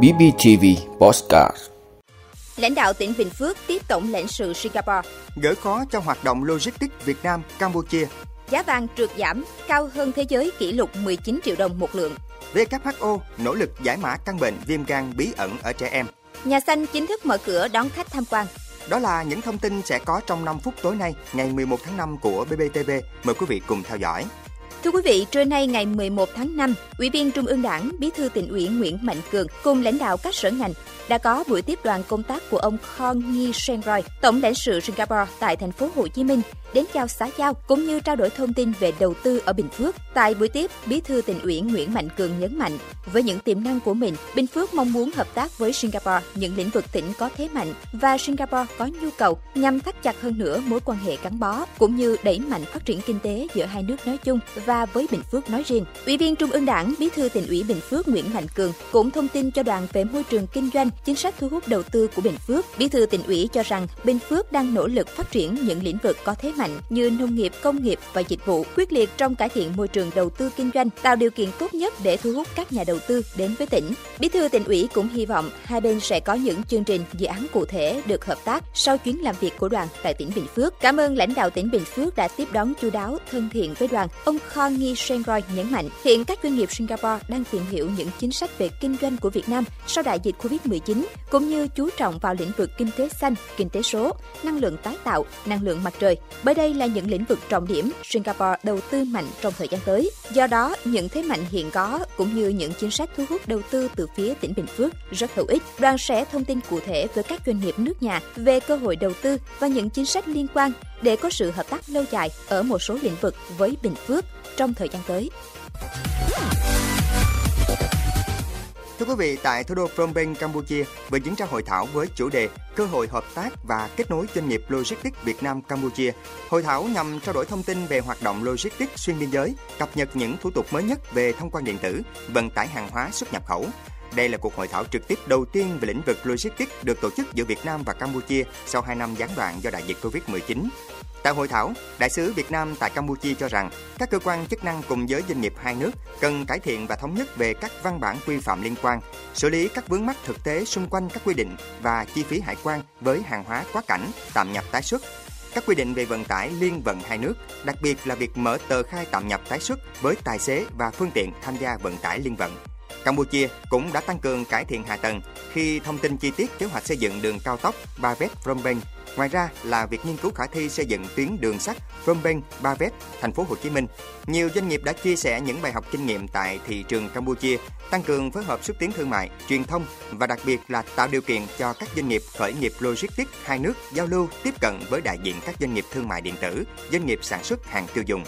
BBTV Postcard Lãnh đạo tỉnh Bình Phước tiếp tổng lãnh sự Singapore. Gỡ khó cho hoạt động logistics Việt Nam, Campuchia. Giá vàng trượt giảm, cao hơn thế giới kỷ lục 19 triệu đồng một lượng. WHO nỗ lực giải mã căn bệnh viêm gan bí ẩn ở trẻ em. Nhà xanh chính thức mở cửa đón khách tham quan. Đó là những thông tin sẽ có trong 5 phút tối nay, ngày 11 tháng 5 của BBTV. Mời quý vị cùng theo dõi. Thưa quý vị, trưa nay ngày 11 tháng 5, Ủy viên Trung ương Đảng, Bí thư tỉnh ủy Nguyễn Mạnh Cường cùng lãnh đạo các sở ngành đã có buổi tiếp đoàn công tác của ông Khon Nhi Senroy, tổng lãnh sự Singapore tại thành phố Hồ Chí Minh đến chào xã giao cũng như trao đổi thông tin về đầu tư ở Bình Phước. Tại buổi tiếp, Bí thư tỉnh ủy Nguyễn Mạnh Cường nhấn mạnh, với những tiềm năng của mình, Bình Phước mong muốn hợp tác với Singapore những lĩnh vực tỉnh có thế mạnh và Singapore có nhu cầu nhằm thắt chặt hơn nữa mối quan hệ gắn bó cũng như đẩy mạnh phát triển kinh tế giữa hai nước nói chung và với Bình Phước nói riêng. Ủy viên Trung ương Đảng, Bí thư tỉnh ủy Bình Phước Nguyễn Mạnh Cường cũng thông tin cho đoàn về môi trường kinh doanh, chính sách thu hút đầu tư của Bình Phước. Bí thư tỉnh ủy cho rằng Bình Phước đang nỗ lực phát triển những lĩnh vực có thế mạnh như nông nghiệp, công nghiệp và dịch vụ, quyết liệt trong cải thiện môi trường đầu tư kinh doanh, tạo điều kiện tốt nhất để thu hút các nhà đầu tư đến với tỉnh. Bí thư tỉnh ủy cũng hy vọng hai bên sẽ có những chương trình, dự án cụ thể được hợp tác sau chuyến làm việc của đoàn tại tỉnh Bình Phước. Cảm ơn lãnh đạo tỉnh Bình Phước đã tiếp đón chu đáo, thân thiện với đoàn. Ông Khon Nghi Senroy nhấn mạnh, hiện các doanh nghiệp Singapore đang tìm hiểu những chính sách về kinh doanh của Việt Nam sau đại dịch Covid-19, cũng như chú trọng vào lĩnh vực kinh tế xanh, kinh tế số, năng lượng tái tạo, năng lượng mặt trời. Bởi đây là những lĩnh vực trọng điểm Singapore đầu tư mạnh trong thời gian tới. Do đó, những thế mạnh hiện có cũng như những chính sách thu hút đầu tư từ phía tỉnh Bình Phước rất hữu ích. Đoàn sẽ thông tin cụ thể với các doanh nghiệp nước nhà về cơ hội đầu tư và những chính sách liên quan để có sự hợp tác lâu dài ở một số lĩnh vực với Bình Phước trong thời gian tới. Thưa quý vị, tại thủ đô Phnom Penh, Campuchia vừa diễn ra hội thảo với chủ đề Cơ hội hợp tác và kết nối doanh nghiệp logistics Việt Nam Campuchia. Hội thảo nhằm trao đổi thông tin về hoạt động logistics xuyên biên giới, cập nhật những thủ tục mới nhất về thông quan điện tử, vận tải hàng hóa xuất nhập khẩu. Đây là cuộc hội thảo trực tiếp đầu tiên về lĩnh vực logistics được tổ chức giữa Việt Nam và Campuchia sau 2 năm gián đoạn do đại dịch Covid-19. Tại hội thảo, Đại sứ Việt Nam tại Campuchia cho rằng các cơ quan chức năng cùng với doanh nghiệp hai nước cần cải thiện và thống nhất về các văn bản quy phạm liên quan, xử lý các vướng mắc thực tế xung quanh các quy định và chi phí hải quan với hàng hóa quá cảnh, tạm nhập tái xuất, các quy định về vận tải liên vận hai nước, đặc biệt là việc mở tờ khai tạm nhập tái xuất với tài xế và phương tiện tham gia vận tải liên vận. Campuchia cũng đã tăng cường cải thiện hạ tầng khi thông tin chi tiết kế hoạch xây dựng đường cao tốc Ba Vét Phnom Penh Ngoài ra là việc nghiên cứu khả thi xây dựng tuyến đường sắt Phnom Penh, Ba Vét, thành phố Hồ Chí Minh. Nhiều doanh nghiệp đã chia sẻ những bài học kinh nghiệm tại thị trường Campuchia, tăng cường phối hợp xúc tiến thương mại, truyền thông và đặc biệt là tạo điều kiện cho các doanh nghiệp khởi nghiệp logistics hai nước giao lưu tiếp cận với đại diện các doanh nghiệp thương mại điện tử, doanh nghiệp sản xuất hàng tiêu dùng.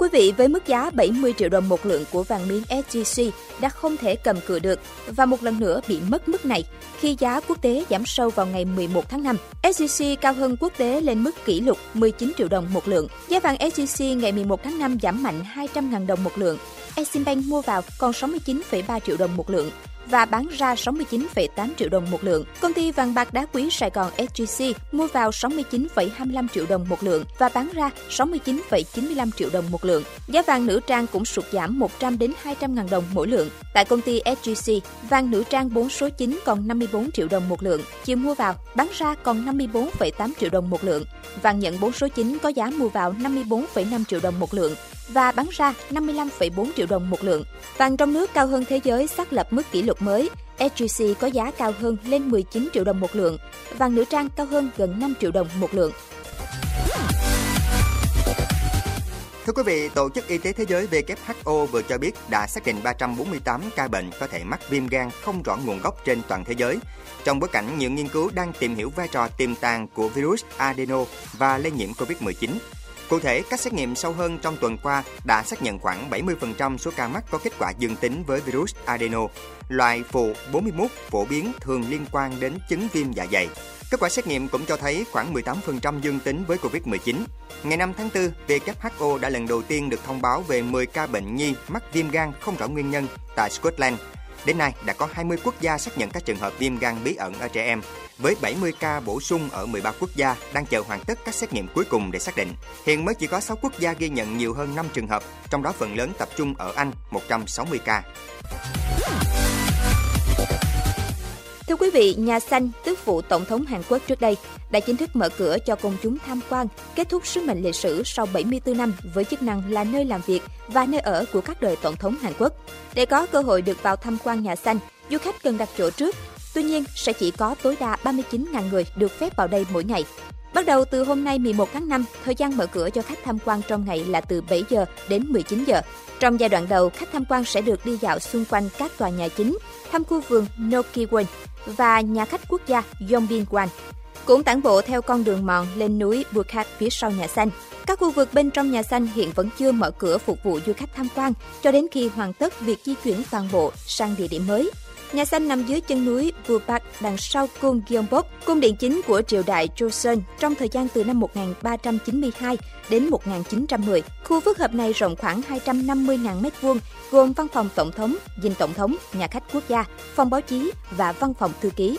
Quý vị, với mức giá 70 triệu đồng một lượng của vàng miếng SJC đã không thể cầm cự được và một lần nữa bị mất mức này khi giá quốc tế giảm sâu vào ngày 11 tháng 5. SJC cao hơn quốc tế lên mức kỷ lục 19 triệu đồng một lượng. Giá vàng SJC ngày 11 tháng 5 giảm mạnh 200.000 đồng một lượng. Eximbank mua vào còn 69,3 triệu đồng một lượng và bán ra 69,8 triệu đồng một lượng. Công ty vàng bạc đá quý Sài Gòn SGC mua vào 69,25 triệu đồng một lượng và bán ra 69,95 triệu đồng một lượng. Giá vàng nữ trang cũng sụt giảm 100 đến 200 ngàn đồng mỗi lượng. Tại công ty SGC, vàng nữ trang 4 số 9 còn 54 triệu đồng một lượng, chiều mua vào bán ra còn 54,8 triệu đồng một lượng. Vàng nhận 4 số 9 có giá mua vào 54,5 triệu đồng một lượng và bán ra 55,4 triệu đồng một lượng. Vàng trong nước cao hơn thế giới xác lập mức kỷ lục mới. SJC có giá cao hơn lên 19 triệu đồng một lượng, vàng nữ trang cao hơn gần 5 triệu đồng một lượng. Thưa quý vị, Tổ chức Y tế Thế giới WHO vừa cho biết đã xác định 348 ca bệnh có thể mắc viêm gan không rõ nguồn gốc trên toàn thế giới. Trong bối cảnh nhiều nghiên cứu đang tìm hiểu vai trò tiềm tàng của virus adeno và lây nhiễm COVID-19, Cụ thể, các xét nghiệm sâu hơn trong tuần qua đã xác nhận khoảng 70% số ca mắc có kết quả dương tính với virus adeno, loại phụ 41 phổ biến thường liên quan đến chứng viêm dạ dày. Kết quả xét nghiệm cũng cho thấy khoảng 18% dương tính với COVID-19. Ngày 5 tháng 4, WHO đã lần đầu tiên được thông báo về 10 ca bệnh nhi mắc viêm gan không rõ nguyên nhân tại Scotland. Đến nay, đã có 20 quốc gia xác nhận các trường hợp viêm gan bí ẩn ở trẻ em với 70 ca bổ sung ở 13 quốc gia đang chờ hoàn tất các xét nghiệm cuối cùng để xác định. Hiện mới chỉ có 6 quốc gia ghi nhận nhiều hơn 5 trường hợp, trong đó phần lớn tập trung ở Anh 160 ca. Thưa quý vị, nhà xanh, tức phụ Tổng thống Hàn Quốc trước đây, đã chính thức mở cửa cho công chúng tham quan, kết thúc sứ mệnh lịch sử sau 74 năm với chức năng là nơi làm việc và nơi ở của các đời Tổng thống Hàn Quốc. Để có cơ hội được vào tham quan nhà xanh, du khách cần đặt chỗ trước. Tuy nhiên, sẽ chỉ có tối đa 39.000 người được phép vào đây mỗi ngày. Bắt đầu từ hôm nay 11 tháng 5, thời gian mở cửa cho khách tham quan trong ngày là từ 7 giờ đến 19 giờ. Trong giai đoạn đầu, khách tham quan sẽ được đi dạo xung quanh các tòa nhà chính, thăm khu vườn Nokiwon và nhà khách quốc gia Yongbyon. Cũng tản bộ theo con đường mòn lên núi Bukhat phía sau nhà xanh. Các khu vực bên trong nhà xanh hiện vẫn chưa mở cửa phục vụ du khách tham quan cho đến khi hoàn tất việc di chuyển toàn bộ sang địa điểm mới. Nhà xanh nằm dưới chân núi Bupak đằng sau cung Gyeongbok, cung điện chính của triều đại Joseon trong thời gian từ năm 1392 đến 1910. Khu phức hợp này rộng khoảng 250.000 m2, gồm văn phòng tổng thống, dinh tổng thống, nhà khách quốc gia, phòng báo chí và văn phòng thư ký.